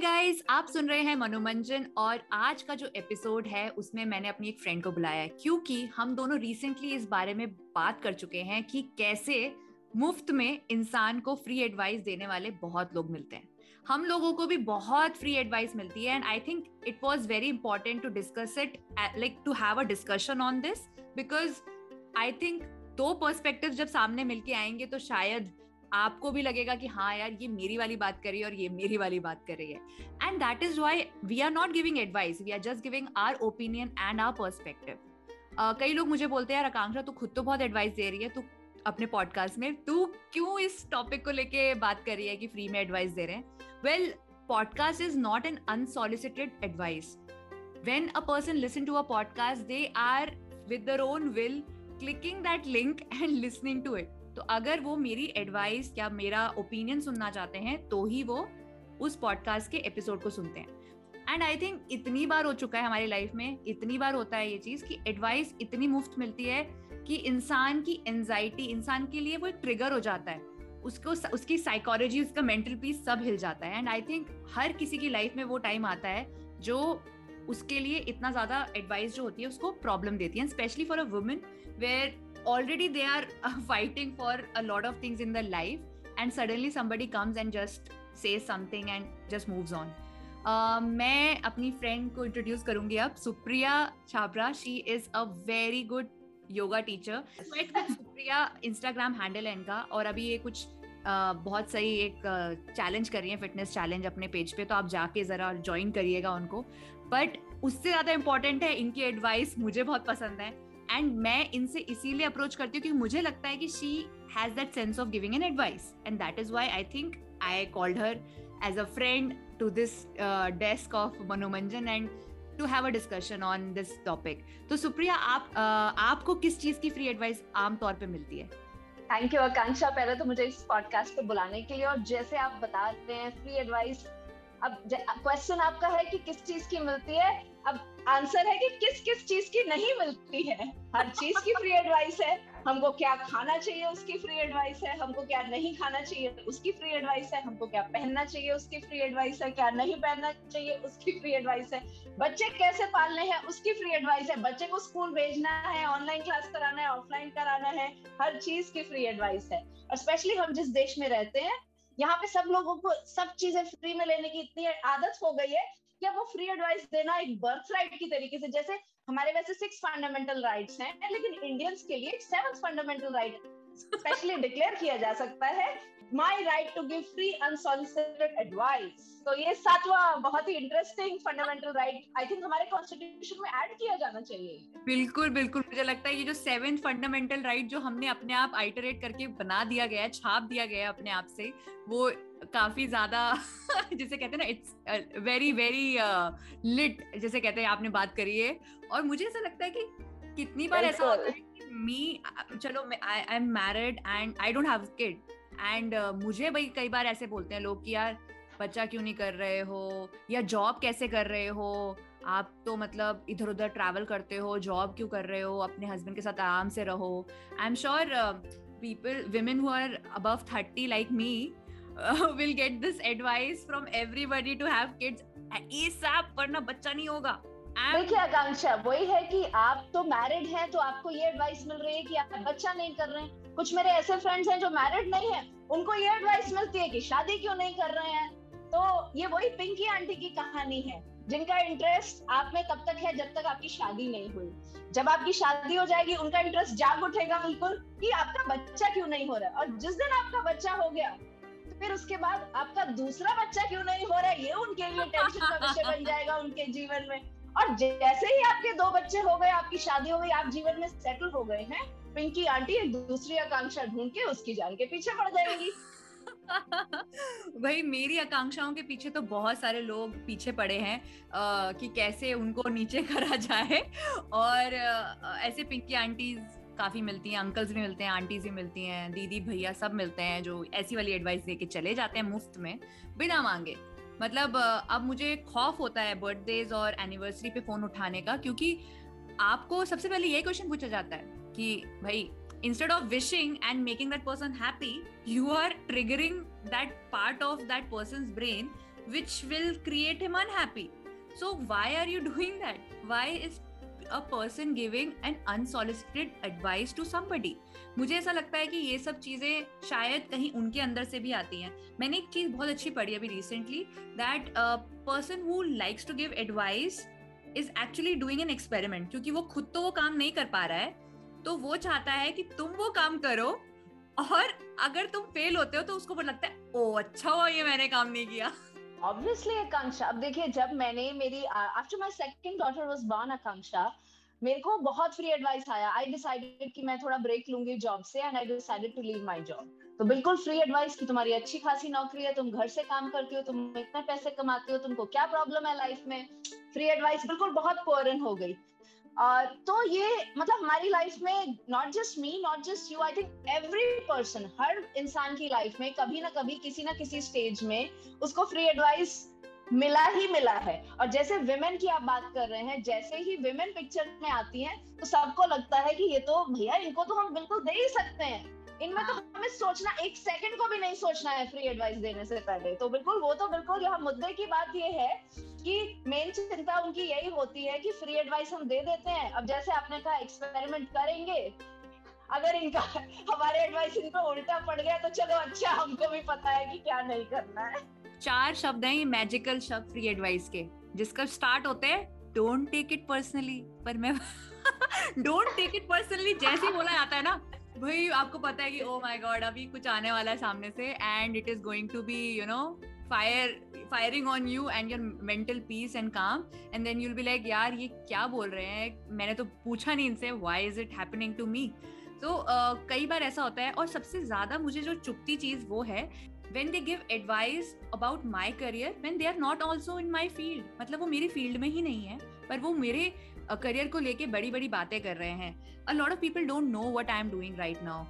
Guys आप सुन रहे हैं मनोमंजन और आज का जो एपिसोड है, उसमें मैंने अपनी एक फ्रेंड को बुलाया है, क्योंकि हम दोनों रिसेंटली इस बारे में बात कर चुके हैं कि कैसे मुफ़्त में इंसान को फ्री एडवाइस देने वाले बहुत लोग मिलते हैं। हम लोगों को भी बहुत फ्री एडवाइस मिलती है and I think it was very important to discuss it like to have a discussion on this because I think दो पर्सपेक्टिव जब सामने मिलके आएँगे तो शायद आपको भी लगेगा कि हाँ यार, ये मेरी वाली बात कर रही है और ये मेरी वाली बात कर रही है। And that is why we are not giving advice we are just giving our opinion and our perspective कई लोग मुझे बोलते हैं, यार आकांक्षा, तू खुद तो बहुत एडवाइस दे रही है। तू अपने पॉडकास्ट में, तू क्यों इस टॉपिक को लेके बात कर रही है कि फ्री में एडवाइस दे रहे हैं? Well podcast is not an unsolicited advice when a person listen to a podcast they are with own will, clicking that link and listening to it. तो अगर वो मेरी एडवाइस या मेरा ओपिनियन सुनना चाहते हैं तो ही वो उस पॉडकास्ट के एपिसोड को सुनते हैं। एंड आई थिंक इतनी बार हो चुका है हमारी लाइफ में, इतनी बार होता है ये चीज़ कि एडवाइस इतनी मुफ़्त मिलती है कि इंसान की एंजाइटी इंसान के लिए वो एक ट्रिगर हो जाता है। उसको उसकी साइकोलॉजी उसका मेंटल पीस सब हिल जाता है। एंड आई थिंक हर किसी की लाइफ में वो टाइम आता है जो उसके लिए इतना ज़्यादा एडवाइस जो होती है, उसको प्रॉब्लम देती है। Specially for a woman where already they are uh, fighting for a lot of things in their life and suddenly somebody comes and just says something and just moves on. Uh, मैं अपनी friend को introduce करूँगी अब Supriya Chhabra she is a very good yoga teacher Supriya Instagram handle है इनका और अभी ये कुछ Uh, बहुत सही एक चैलेंज uh, कर रही है फिटनेस चैलेंज अपने पेज पे तो आप जाके जरा ज्वाइन करिएगा उनको. बट उससे ज़्यादा इंपॉर्टेंट है इनकी एडवाइस मुझे बहुत पसंद है. एंड मैं इनसे इसीलिए अप्रोच करती हूँ क्योंकि मुझे लगता है कि she has that sense of giving an advice and that is why I think I called her as a friend to this desk of Manomanjan and to have a discussion on this topic तो सुप्रिया आप uh, आपको किस चीज़ की free advice आमतौर पर मिलती है? Thank you Akanksha. पहले तो मुझे इस पॉडकास्ट पे बुलाने के लिए और जैसे आप बता रहे हैं फ्री एडवाइस अब क्वेश्चन आपका है कि किस चीज़ की मिलती है? अब आंसर है कि किस किस चीज़ की नहीं मिलती है। हर चीज़ की फ्री एडवाइस है। हमको क्या खाना चाहिए, उसकी फ्री एडवाइस है। हमको क्या नहीं खाना चाहिए, उसकी फ्री एडवाइस है। हमको क्या पहनना चाहिए, उसकी फ्री एडवाइस है। क्या नहीं पहनना चाहिए, उसकी फ्री एडवाइस है। बच्चे कैसे पालने हैं, उसकी फ्री एडवाइस है। बच्चे को स्कूल भेजना है ऑनलाइन क्लास कराना है ऑफलाइन कराना है, हर चीज़ की फ्री एडवाइस है। और स्पेशली हम जिस देश में रहते हैं, यहाँ पे सब लोगों को सब चीज़ें फ्री में लेने की इतनी आदत हो गई है कि अब वो फ्री एडवाइस देना एक बर्थ राइट की तरीके से, जैसे हमारे वैसे सिक्स फंडामेंटल राइट्स हैं, लेकिन इंडियंस के लिए seven fundamental right specially declare किया जा सकता है my right to give free unsolicited advice तो ये सातवां बहुत ही interesting fundamental right I think हमारे कॉन्स्टिट्यूशन में ऐड किया जाना चाहिए। बिल्कुल बिल्कुल। मुझे लगता है ये जो सेवेंथ फंडामेंटल राइट जो हमने अपने आप आइटरेट करके बना दिया गया है छाप दिया गया है अपने आप से वो काफ़ी ज़्यादा जिसे कहते हैं ना इट्स वेरी वेरी लिट जैसे कहते हैं आपने बात करी है। और मुझे ऐसा लगता है कि कितनी बार ऐसा होता है मी चलो I am married and I don't have kid and मुझे भाई कई बार ऐसे बोलते हैं लोग कि यार, बच्चा क्यों नहीं कर रहे हो? या जॉब कैसे कर रहे हो? आप तो मतलब इधर उधर ट्रैवल करते हो जॉब क्यों कर रहे हो? अपने हस्बैंड के साथ आराम से रहो. I am sure people women who are above thirty like me will get this advice from everybody to have kids ASAP वरना बच्चा नहीं होगा. देखिए आकांक्षा, वही है कि आप तो मैरिड हैं तो आपको ये एडवाइस मिल रही है कि आप बच्चा नहीं कर रहे हैं। कुछ मेरे ऐसे फ्रेंड्स हैं जो मैरिड नहीं है, उनको ये एडवाइस मिलती है कि शादी क्यों नहीं कर रहे हैं? तो ये वही पिंकी आंटी की कहानी है, जिनका इंटरेस्ट आप में तब तक है जब तक आपकी शादी नहीं हुई। जब आपकी शादी हो जाएगी, उनका इंटरेस्ट जाग उठेगा बिल्कुल कि आपका बच्चा क्यों नहीं हो रहा और जिस दिन आपका बच्चा हो गया तो फिर उसके बाद आपका दूसरा बच्चा क्यों नहीं हो रहा है? ये उनके लिए टेंशन का विषय बन जाएगा उनके जीवन में। और जैसे ही आपके दो बच्चे हो गए आपकी शादी हो गई आप जीवन में सेटल हो गए हैं पिंकी आंटी एक दूसरी आकांक्षा ढूंढ के उसकी जान के पीछे पड़ जाएँगी। भाई मेरी आकांक्षाओं के पीछे तो बहुत सारे लोग पीछे पड़े हैं आ, कि कैसे उनको नीचे करा जाए। और आ, ऐसे पिंकी आंटीज काफ़ी मिलती हैं अंकल्स भी मिलते हैं आंटीज भी मिलती हैं दीदी भैया सब मिलते हैं जो ऐसी वाली एडवाइस दे के चले जाते हैं मुफ़्त में बिना मांगे। मतलब अब मुझे खौफ होता है बर्थडेज और एनिवर्सरी पे फ़ोन उठाने का, क्योंकि आपको सबसे पहले ये क्वेश्चन पूछा जाता है कि, भाई instead of wishing and making that person happy you are triggering that part of that person brain which will create him unhappy so why are you doing that why is a person giving an unsolicited advice to somebody. मुझे ऐसा लगता है कि ये सब चीज़ें शायद कहीं उनके अंदर से भी आती हैं। मैंने एक चीज़ बहुत अच्छी पढ़ी अभी recently that person who likes to give advice is actually doing an experiment क्योंकि वो खुद तो वो काम नहीं कर पा रहा है। तो वो चाहता है कि तुम वो काम करो, और अगर तुम फेल होते हो तो उसको लगता है ओ अच्छा हुआ ये मैंने काम नहीं किया। ऑब्वियसली आकांक्षा अब देखिए जब मैंने मेरी after my second daughter was born Akanksha मेरे को बहुत फ्री एडवाइस आया। आई डिसाइडेड कि मैं थोड़ा ब्रेक लूँगी जॉब से and I decided to leave my job तो बिल्कुल फ्री एडवाइस कि तुम्हारी अच्छी खासी नौकरी है, तुम घर से काम करती हो, तुम इतने पैसे कमाती हो, तुमको क्या प्रॉब्लम है लाइफ में? फ्री एडवाइस बिल्कुल बहुत पोरन हो गई। तो ये मतलब हमारी लाइफ में not just me not just you I think every person हर इंसान की लाइफ में कभी ना कभी, किसी ना किसी स्टेज में उसको फ्री एडवाइस मिला ही मिला है। और जैसे विमेन की आप बात कर रहे हैं, जैसे ही विमेन पिक्चर में आती हैं तो सबको लगता है कि ये तो भैया इनको तो हम बिल्कुल दे ही सकते हैं। इनमें तो हमें सोचना एक सेकंड को भी नहीं सोचना है फ्री एडवाइस देने से पहले। तो बिल्कुल वो तो बिल्कुल यहाँ मुद्दे की बात ये है कि मेन चिंता उनकी यही होती है कि फ्री एडवाइस हम दे देते हैं। अब जैसे आपने कहा एक्सपेरिमेंट करेंगे। अगर इनका हमारे एडवाइस इनको उल्टा पड़ गया तो चलो अच्छा हमको भी पता है कि क्या नहीं करना है। चार शब्द हैं ये मैजिकल शब्द फ्री एडवाइस के जिसका स्टार्ट होते हैं डोंट टेक इट पर्सनली पर मैं डोंट टेक इट पर्सनली जैसे ही बोला जाता है ना भाई, आपको पता है कि ओ माय गॉड अभी कुछ आने वाला है सामने से and it is going to be you know fire firing on you and your mental peace and calm and then you'll be like यार, ये क्या बोल रहे हैं? मैंने तो पूछा नहीं इनसे why is it happening to me तो कई बार ऐसा होता है, और सबसे ज़्यादा मुझे जो चुपती चीज़ वो है when they give advice about my career when they are not also in my field मतलब वो मेरी फ़ील्ड में ही नहीं है, पर वो मेरे करियर को लेके बड़ी बड़ी बातें कर रहे हैं। A lot of people don't know what I am doing right now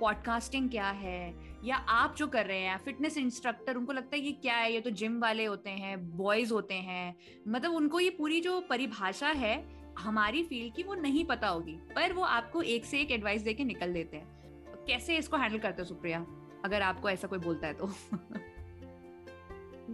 podcasting क्या है? या आप जो कर रहे हैं फिटनेस इंस्ट्रक्टर उनको लगता है कि क्या है? ये तो जिम वाले होते हैं बॉयज़ होते हैं। मतलब उनको ये पूरी जो परिभाषा है, हमारी फ़ील्ड की वो नहीं पता होगी, पर वो आपको एक से एक एडवाइस देके निकल देते हैं। कैसे इसको हैंडल करते हो सुप्रिया? अगर आपको ऐसा कोई बोलता है तो।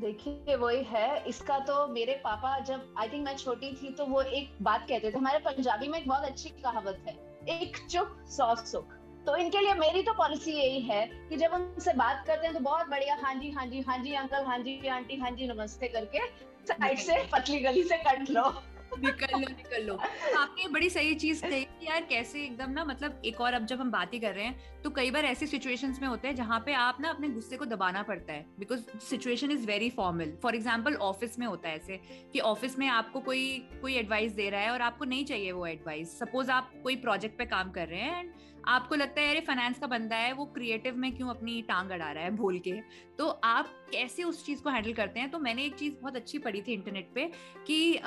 देखिए वही है। इसका तो मेरे पापा जब आई थिंक मैं छोटी थी तो वो एक बात कहते थे हमारे पंजाबी में एक बहुत अच्छी कहावत है एक चुप सौ सुख। तो इनके लिए मेरी तो पॉलिसी यही है कि जब उनसे बात करते हैं तो बहुत बढ़िया हाँ जी हाँ जी हाँ जी अंकल हाँ जी आंटी हाँ जी नमस्ते करके साइड से पतली गली से कट लो। निकल लो निकल लो। आपने बड़ी सही चीज़ कही कि यार कैसे एकदम ना मतलब एक और अब जब हम बात ही कर रहे हैं तो कई बार ऐसी सिचुएशंस में होते हैं जहाँ पे आप ना अपने गुस्से को दबाना पड़ता है because situation is very formal for example office में होता है ऐसे कि ऑफ़िस में आपको कोई कोई एडवाइस दे रहा है और आपको नहीं चाहिए वो एडवाइस सपोज़ आप कोई प्रोजेक्ट पे काम कर रहे हैं एंड आपको लगता है, अरे फाइनेंस का बंदा है, वो क्रिएटिव में क्यों अपनी टांग अड़ा रहा है? भूल के। तो आप कैसे उस चीज़ को हैंडल करते हैं? तो मैंने एक चीज़ बहुत अच्छी पढ़ी थी इंटरनेट पे कि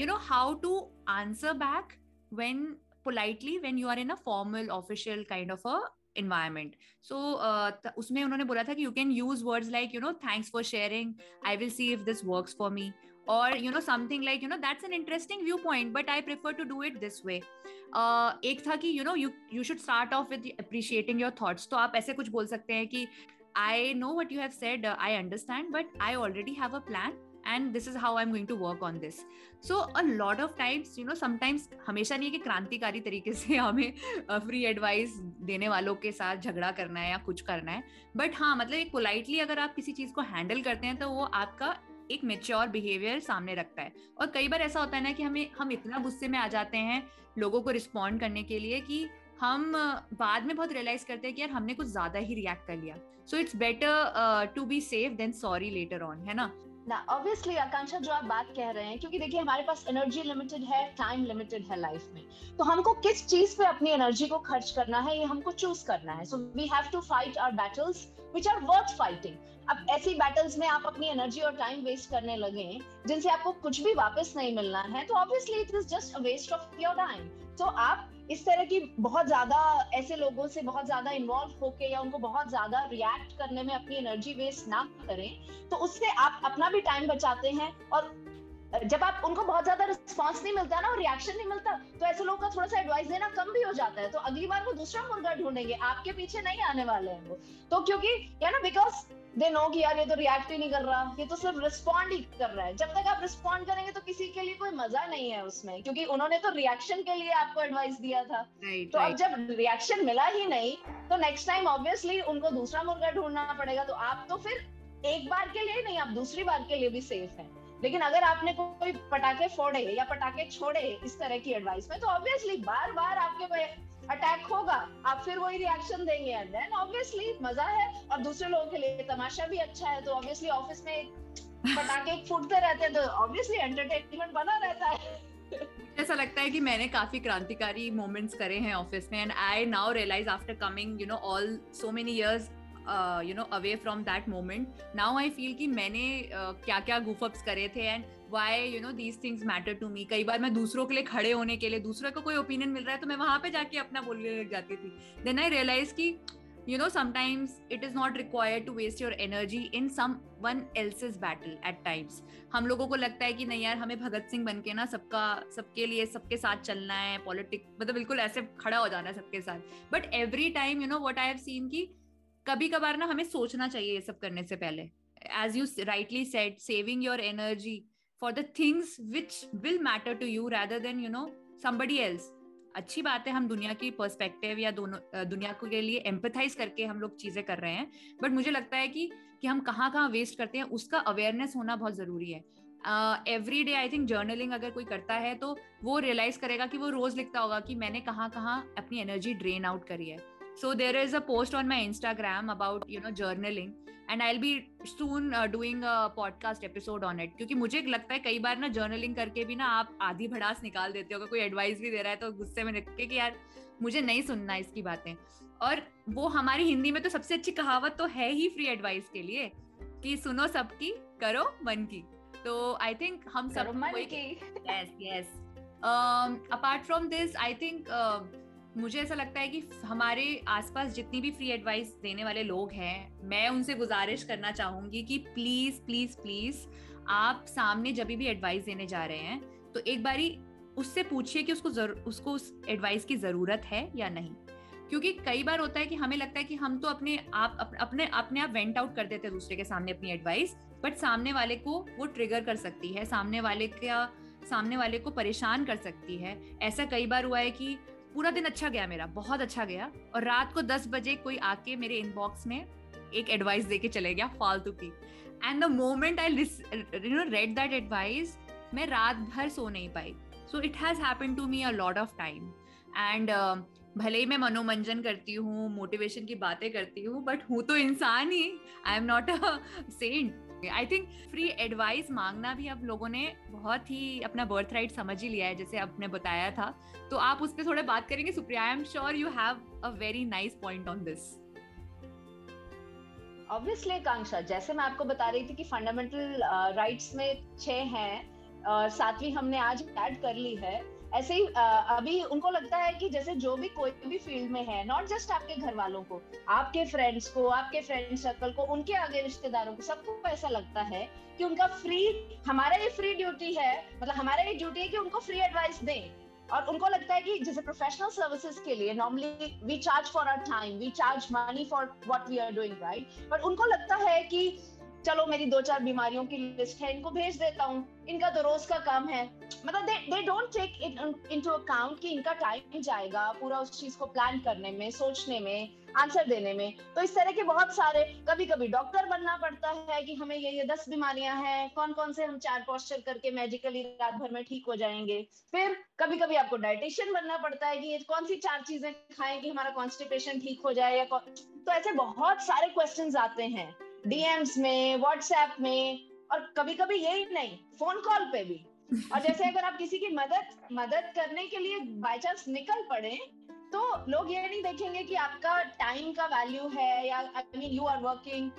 you know how to answer back when politely when you are in a formal official kind of a environment so uh, उसमें उन्होंने बोला था कि you can use words like you know thanks for sharing I will see if this works for me or you know something like you know that's an interesting viewpoint but i prefer to do it this way uh, एक था कि you know you you should start off with appreciating your thoughts तो आप ऐसे कुछ बोल सकते हैं कि I know what you have said uh, I understand but I already have a plan and this is how I am going to work on this so a lot of times you know sometimes हमेशा नहीं है कि क्रांतिकारी तरीके से हमें free advice देने वालों के साथ झगड़ा करना है या कुछ करना है। बट हाँ मतलब एक पोलाइटली अगर आप किसी चीज़ को हैंडल करते हैं तो वो आपका एक मेच्योर बिहेवियर सामने रखता है। और कई बार ऐसा होता है ना कि हमें, हम इतना गुस्से में आ जाते हैं लोगों को रिस्पॉन्ड करने के लिए कि हम बाद में बहुत रियलाइज़ करते हैं कि यार, हमने कुछ ज़्यादा ही रिएक्ट कर लिया। So it's better to be safe than sorry later on है ना? ना ऑब्वियसली आकांक्षा, जो आप बात कह रहे हैं, क्योंकि देखिए, हमारे पास एनर्जी लिमिटेड है टाइम लिमिटेड है लाइफ में। तो हमको किस चीज़ पे अपनी एनर्जी को खर्च करना है, ये हमको चूज़ करना है। So we have to fight our battles which are worth fighting अब ऐसी बैटल्स में आप अपनी एनर्जी और टाइम वेस्ट करने लगे, जिनसे आपको कुछ भी वापस नहीं मिलना है तो obviously it is just a waste of your time तो आप इस तरह की बहुत ज़्यादा, ऐसे लोगों से बहुत ज़्यादा इन्वॉल्व होके या उनको बहुत ज़्यादा रिएक्ट करने में अपनी एनर्जी वेस्ट ना करें तो उससे आप अपना भी टाइम बचाते हैं और जब आप उनको बहुत ज़्यादा रिस्पॉन्स नहीं मिलता ना और रिएक्शन नहीं मिलता तो ऐसे लोगों का थोड़ा सा एडवाइस देना कम भी हो जाता है। तो अगली बार वो दूसरा मुर्गा ढूंढेंगे आपके पीछे नहीं आने वाले हैं वो। तो क्योंकि या ना बिकॉज़ दे नो कि यार ये तो रिएक्ट ही नहीं कर रहा ये तो सिर्फ़ रिस्पॉन्ड ही कर रहा है। जब तक आप रिस्पॉन्ड करेंगे तो किसी के लिए कोई मज़ा नहीं है उसमें क्योंकि उन्होंने तो रिएक्शन के लिए आपको एडवाइस दिया था। Right, तो right. अब जब रिएक्शन मिला ही नहीं तो नेक्स्ट टाइम ऑब्वियसली उनको दूसरा मुर्गा ढूंढना पड़ेगा। तो आप तो फिर एक बार के लिए नहीं आप दूसरी बार के लिए भी सेफ़ है। लेकिन अगर आपने कोई पटाखे फोड़े या पटाखे छोड़े इस तरह की एडवाइस में तो ऑब्वियसली बार बार आपके पे अटैक होगा। आप फिर वही रिएक्शन देंगे एंड देन ऑब्वियसली मज़ा है और दूसरे लोगों के लिए तमाशा भी अच्छा है तो ऑब्वियसली ऑफ़िस में पटाखे फूटते रहते हैं तो ऑब्वियसली एंटरटेनमेंट बना रहता है। ऐसा लगता है कि मैंने काफ़ी क्रांतिकारी मोमेंट्स करे हैं ऑफ़िस में and I now realise after coming you know all so many years you know away from that moment now I feel कि मैंने क्या क्या गुफअप्स करे थे and why you know these things matter to me कई बार मैं दूसरों के लिए खड़े होने के लिए, दूसरे को कोई ओपिनियन मिल रहा है तो मैं वहाँ पे जाके अपना बोलने लग जाती थी. देन आई रियलाइज़ की, you know, sometimes it is not required to waste your energy in someone else's battle at times. हम लोगों को लगता है कि नहीं यार, हमें भगत सिंह बन के ना सबका, सबके लिए, सबके साथ चलना है पॉलिटिक मतलब बिल्कुल ऐसे खड़ा हो जाना है सबके साथ. But every time you know what I have seen की कभी कभार ना हमें सोचना चाहिए ये सब करने से पहले। As you rightly said saving your energy for the things which will matter to you rather than you know somebody else अच्छी बात है, हम दुनिया की पर्सपेक्टिव या दोनों दुनिया के लिए एम्पथाइज करके हम लोग चीज़ें कर रहे हैं। बट मुझे लगता है कि कि हम कहाँ कहाँ वेस्ट करते हैं, उसका अवेयरनेस होना बहुत ज़रूरी है। Every day I think journaling अगर कोई करता है तो वो रियलाइज़ करेगा कि वो रोज लिखता होगा कि मैंने कहाँ कहाँ अपनी एनर्जी ड्रेन आउट करी है। So there is a post on my instagram about you know journaling. And I be soon doing podcast episode on it क्योंकि मुझे लगता है कई बार ना जर्नलिंग करके भी ना आप आधी भड़ास निकाल देते हो अगर कोई एडवाइस भी दे रहा है तो गुस्से में रख कि यार मुझे नहीं सुनना इसकी बातें और वो हमारी हिंदी में तो सबसे अच्छी कहावत तो है ही फ्री एडवाइस के लिए कि सुनो सबकी करो मन की तो आई थिंक हम सब yes yes apart from this I think मुझे ऐसा लगता है कि हमारे आसपास जितनी भी फ्री एडवाइस देने वाले लोग हैं मैं उनसे गुजारिश करना चाहूँगी कि प्लीज़ प्लीज़ प्लीज़ आप सामने जब भी एडवाइस देने जा रहे हैं तो एक बारी उससे पूछिए कि उसको जर, उसको उस एडवाइस की ज़रूरत है या नहीं। क्योंकि कई बार होता है कि हमें लगता है कि हम तो अपने आप अप, अपने अपने आप वेंट आउट कर देते हैं दूसरे के सामने अपनी एडवाइस बट सामने वाले को वो ट्रिगर कर सकती है सामने वाले का सामने वाले को परेशान कर सकती है। ऐसा कई बार हुआ है कि पूरा दिन अच्छा गया मेरा, बहुत अच्छा गया। और रात को दस बजे कोई आके मेरे इनबॉक्स में एक एडवाइस दे के चले गया फालतू की। And the moment I you know read that advice मैं रात भर सो नहीं पाई। So it has happen to me a lot of time and भले ही मैं मनोमंजन करती हूँ मोटिवेशन की बातें करती हूँ बट हूँ तो इंसान ही। I am not a saint I think free advice मांगना भी अब लोगों ने बहुत ही अपना बर्थ राइट समझ ही लिया है जैसे आपने बताया था। तो आप उस पर थोड़ा बात करेंगे। Supriya I am sure you have a very nice point on this obviously Kanksha जैसे मैं आपको बता रही थी कि फंडामेंटल राइट्स uh, में छह हैं और सातवीं हमने आज ऐड कर ली है। ऐसे ही अभी उनको लगता है कि जैसे जो भी कोई भी फ़ील्ड में है नॉट जस्ट आपके घर वालों को, आपके फ्रेंड्स को, आपके फ्रेंड सर्कल को, उनके आगे रिश्तेदारों को, सबको ऐसा लगता है कि उनका फ्री हमारा ये फ्री ड्यूटी है मतलब हमारा ये ड्यूटी है कि उनको फ्री एडवाइस दें। और उनको लगता है कि जैसे प्रोफेशनल सर्विसेज़ के लिए normally we charge for our time we charge money for what we are doing right but उनको लगता है कि चलो मेरी दो चार बीमारियों की लिस्ट है, इनको भेज देता हूँ। इनका तो रोज का काम है। मतलब they they don't take into account कि इनका टाइम जाएगा पूरा उस चीज़ को प्लान करने में, सोचने में आंसर देने में। तो इस तरह के बहुत सारे कभी कभी डॉक्टर बनना पड़ता है कि हमें ये ये दस बीमारियाँ हैं कौन कौन से हम चार पॉस्चर करके मैजिकली रात भर में ठीक हो जाएँगे। फिर कभी कभी आपको डाइटिशियन बनना पड़ता है कि ये कौन सी चार चीज़ें खाएँ कि हमारा कॉन्स्टिपेशन ठीक हो जाए या तो ऐसे बहुत सारे क्वेश्चन आते हैं। डीएम्स में व्हाट्सएप में और कभी कभी यही नहीं फ़ोन कॉल पे भी। और जैसे अगर आप किसी की मदद मदद करने के लिए बाय चांस निकल पड़े तो लोग ये नहीं देखेंगे कि आपका टाइम का वैल्यू है या I mean you are working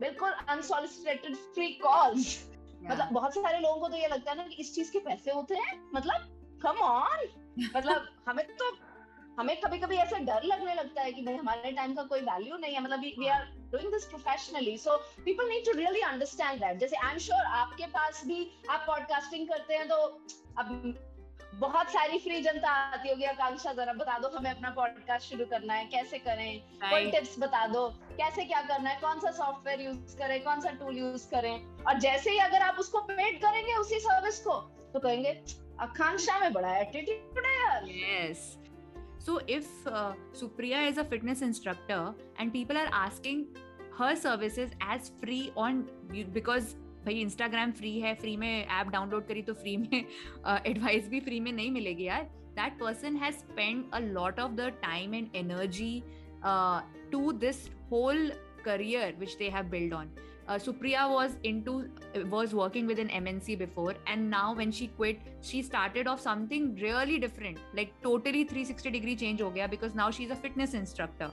बिल्कुल अनसोलिसिटेटेड फ्री कॉल्स मतलब बहुत सारे लोगों को तो ये लगता है ना कि इस चीज़ के पैसे होते हैं। मतलब कम ऑन मतलब हमें तो हमें कभी कभी ऐसा डर लगने लगता है कि भाई हमारे टाइम का कोई वैल्यू नहीं है मतलब we are doing this professionally so people need to really understand that जैसे आई एम श्योर आपके पास भी आप पॉडकास्टिंग करते हैं तो अब बहुत सारी फ्री जनता आती होगी आकांक्षा जरा बता दो हमें अपना पॉडकास्ट शुरू करना है कैसे करें? कोई टिप्स बता दो कैसे क्या करना है कौन सा सॉफ्टवेयर यूज़ करें कौन सा टूल यूज़ करें? और जैसे ही अगर आप उसको पेड करेंगे उसी सर्विस को तो कहेंगे आकांक्षा में बड़ा एटीट्यूड है यार। Yes So if uh, Supriya is a fitness instructor and people are asking her services as free on because भाई इंस्टाग्राम फ्री है फ्री में ऐप डाउनलोड करी तो फ्री में एडवाइस uh, भी फ्री में नहीं मिलेगी यार that person has spend a lot of the time and energy to this whole career which they have built on uh, Supriya was into was working with an MNC before, and now when she quit, she started off something really different, like totally 360 degree change हो गया because now she's a fitness instructor.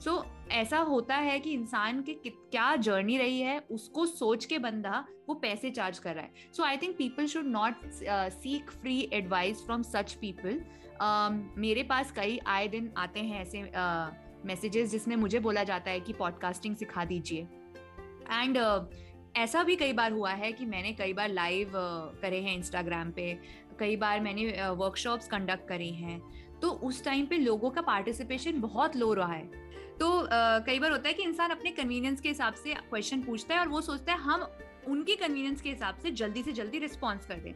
So so, ऐसा होता है कि इंसान के क्या journey रही है उसको सोच के बंदा वो पैसे चार्ज कर रहा है so I think people should not seek free advice from such people मेरे पास कई आए दिन आते हैं ऐसे मैसेजेस uh, जिसमें मुझे बोला जाता है कि पॉडकास्टिंग सिखा दीजिए एंड uh, ऐसा भी कई बार हुआ है कि मैंने कई बार लाइव uh, करे हैं इंस्टाग्राम पे। कई बार मैंने वर्कशॉप्स कंडक्ट करी हैं। तो उस टाइम पे लोगों का पार्टिसिपेशन बहुत लो रहा है। तो uh, कई बार होता है कि इंसान अपने कन्वीनियंस के हिसाब से क्वेश्चन पूछता है और वो सोचता है हम उनकी कन्वीनियंस के हिसाब से जल्दी से जल्दी रिस्पॉन्स कर दें।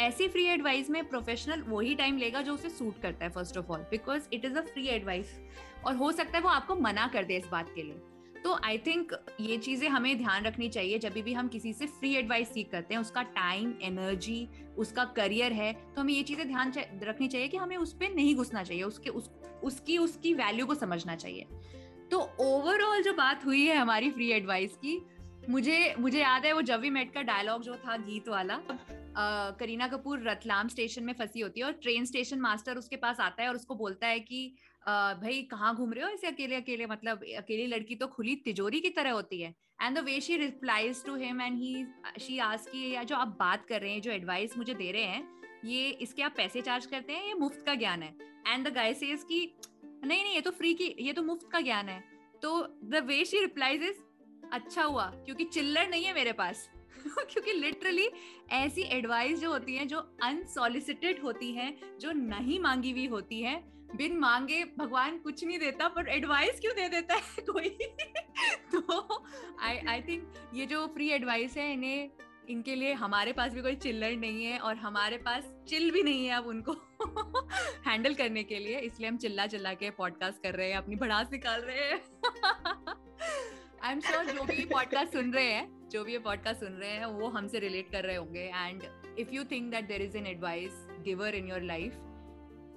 ऐसी फ्री एडवाइस में प्रोफेशनल वही टाइम लेगा जो उसे सूट करता है first of all because it is a free advice और हो सकता है वो आपको मना कर दे इस बात के लिए। तो आई थिंक ये चीज़ें हमें ध्यान रखनी चाहिए जब भी हम किसी से फ्री एडवाइस सीख करते हैं उसका टाइम एनर्जी उसका करियर है तो हमें ये चीज़ें ध्यान रखनी चाहिए कि हमें उस पर नहीं घुसना चाहिए उसके उस, उसकी उसकी वैल्यू को समझना चाहिए। तो ओवरऑल जो बात हुई है हमारी फ्री एडवाइस की मुझे मुझे याद है वो जब भी मेट का डायलॉग जो था गीत वाला करीना कपूर रतलाम स्टेशन में फंसी होती है और ट्रेन स्टेशन मास्टर उसके पास आता है और उसको बोलता है कि भाई, कहाँ घूम रहे हो ऐसे अकेले अकेले? मतलब अकेली लड़की तो खुली तिजोरी की तरह होती है. And the way she replies to him and he she ask की, या जो आप बात कर रहे हैं, जो एडवाइस मुझे दे रहे हैं, ये इसके आप पैसे चार्ज करते हैं ये मुफ़्त का ज्ञान है? एंड द गाय सेज की, नहीं नहीं, ये तो फ्री की, ये तो मुफ़्त का ज्ञान है. तो the way she replies is अच्छा हुआ, क्योंकि चिल्लर नहीं है मेरे पास. क्योंकि लिटरली ऐसी एडवाइस जो होती है, जो अनसोलिसिटेड होती है, जो नहीं मांगी हुई होती है बिन मांगे भगवान कुछ नहीं देता, पर एडवाइस क्यों दे देता है कोई? तो आई आई थिंक ये जो फ्री एडवाइस है, इन्हें, इनके लिए हमारे पास भी कोई चिल्लर नहीं है और हमारे पास चिल भी नहीं है अब उनको हैंडल करने के लिए। इसलिए हम चिल्ला चिल्ला के पॉडकास्ट कर रहे हैं, अपनी भड़ास निकाल रहे हैं। आई एम श्योर जो भी पॉडकास्ट सुन रहे हैं, जो भी ये पॉडकास्ट सुन रहे हैं, वो हमसे रिलेट कर रहे होंगे। And if you think that there is an advice giver in your life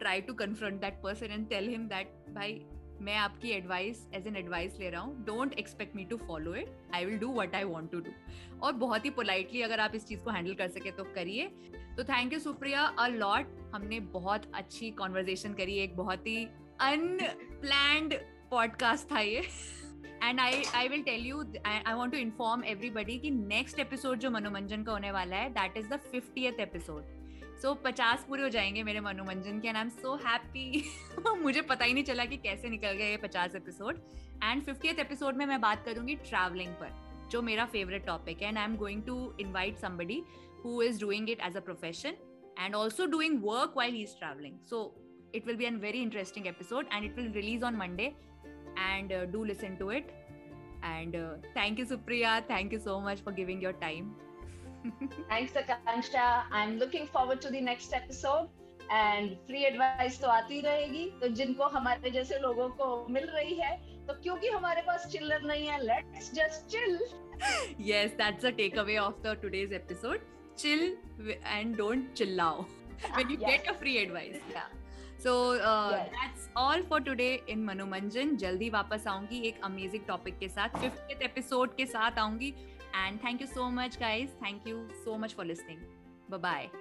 try to confront that person and tell him that भाई मैं आपकी एडवाइस एज एन एडवाइस ले रहा हूँ। Don't expect me to follow it I will do what I want to do और बहुत ही politely अगर आप इस चीज़ को हैंडल कर सके तो करिए। तो thank you Supriya a lot हमने बहुत अच्छी कॉन्वर्जेशन करी। एक बहुत ही अनप्लैंड पॉडकास्ट था ये। And I I will tell you I want to inform everybody की नेक्स्ट एपिसोड जो मनोरंजन का होने वाला है that is the fiftieth episode so so, पचास पूरे हो जाएँगे मेरे मनोमंजन के एंड एम सो हैप्पी मुझे पता ही नहीं चला कि कैसे निकल गए ये पचास एपिसोड एंड फिफ्टी एपिसोड में मैं बात करूँगी ट्रैवलिंग पर जो मेरा फेवरेट टॉपिक है. And I am going to invite somebody who is doing it as a profession and also doing work while he is travelling so it will be an very interesting episode and it will release on Monday and do listen to it and thank you Supriya thank you so much for giving your time Thanks, Akansha. I'm looking forward to the next episode. And free advice तो आती रहेगी तो जिनको हमारे जैसे लोगों को मिल रही है तो क्योंकि हमारे पास चिल्लर नहीं है let's just chill yes that's a takeaway of the today's episode chill and don't chillao when you yes. get a free advice yeah so that's all for today in Manomanjan जल्दी वापस आऊँगी एक अमेजिंग टॉपिक के साथ fifth episode के साथ आऊँगी And thank you so much, guys. Thank you so much for listening. Bye bye.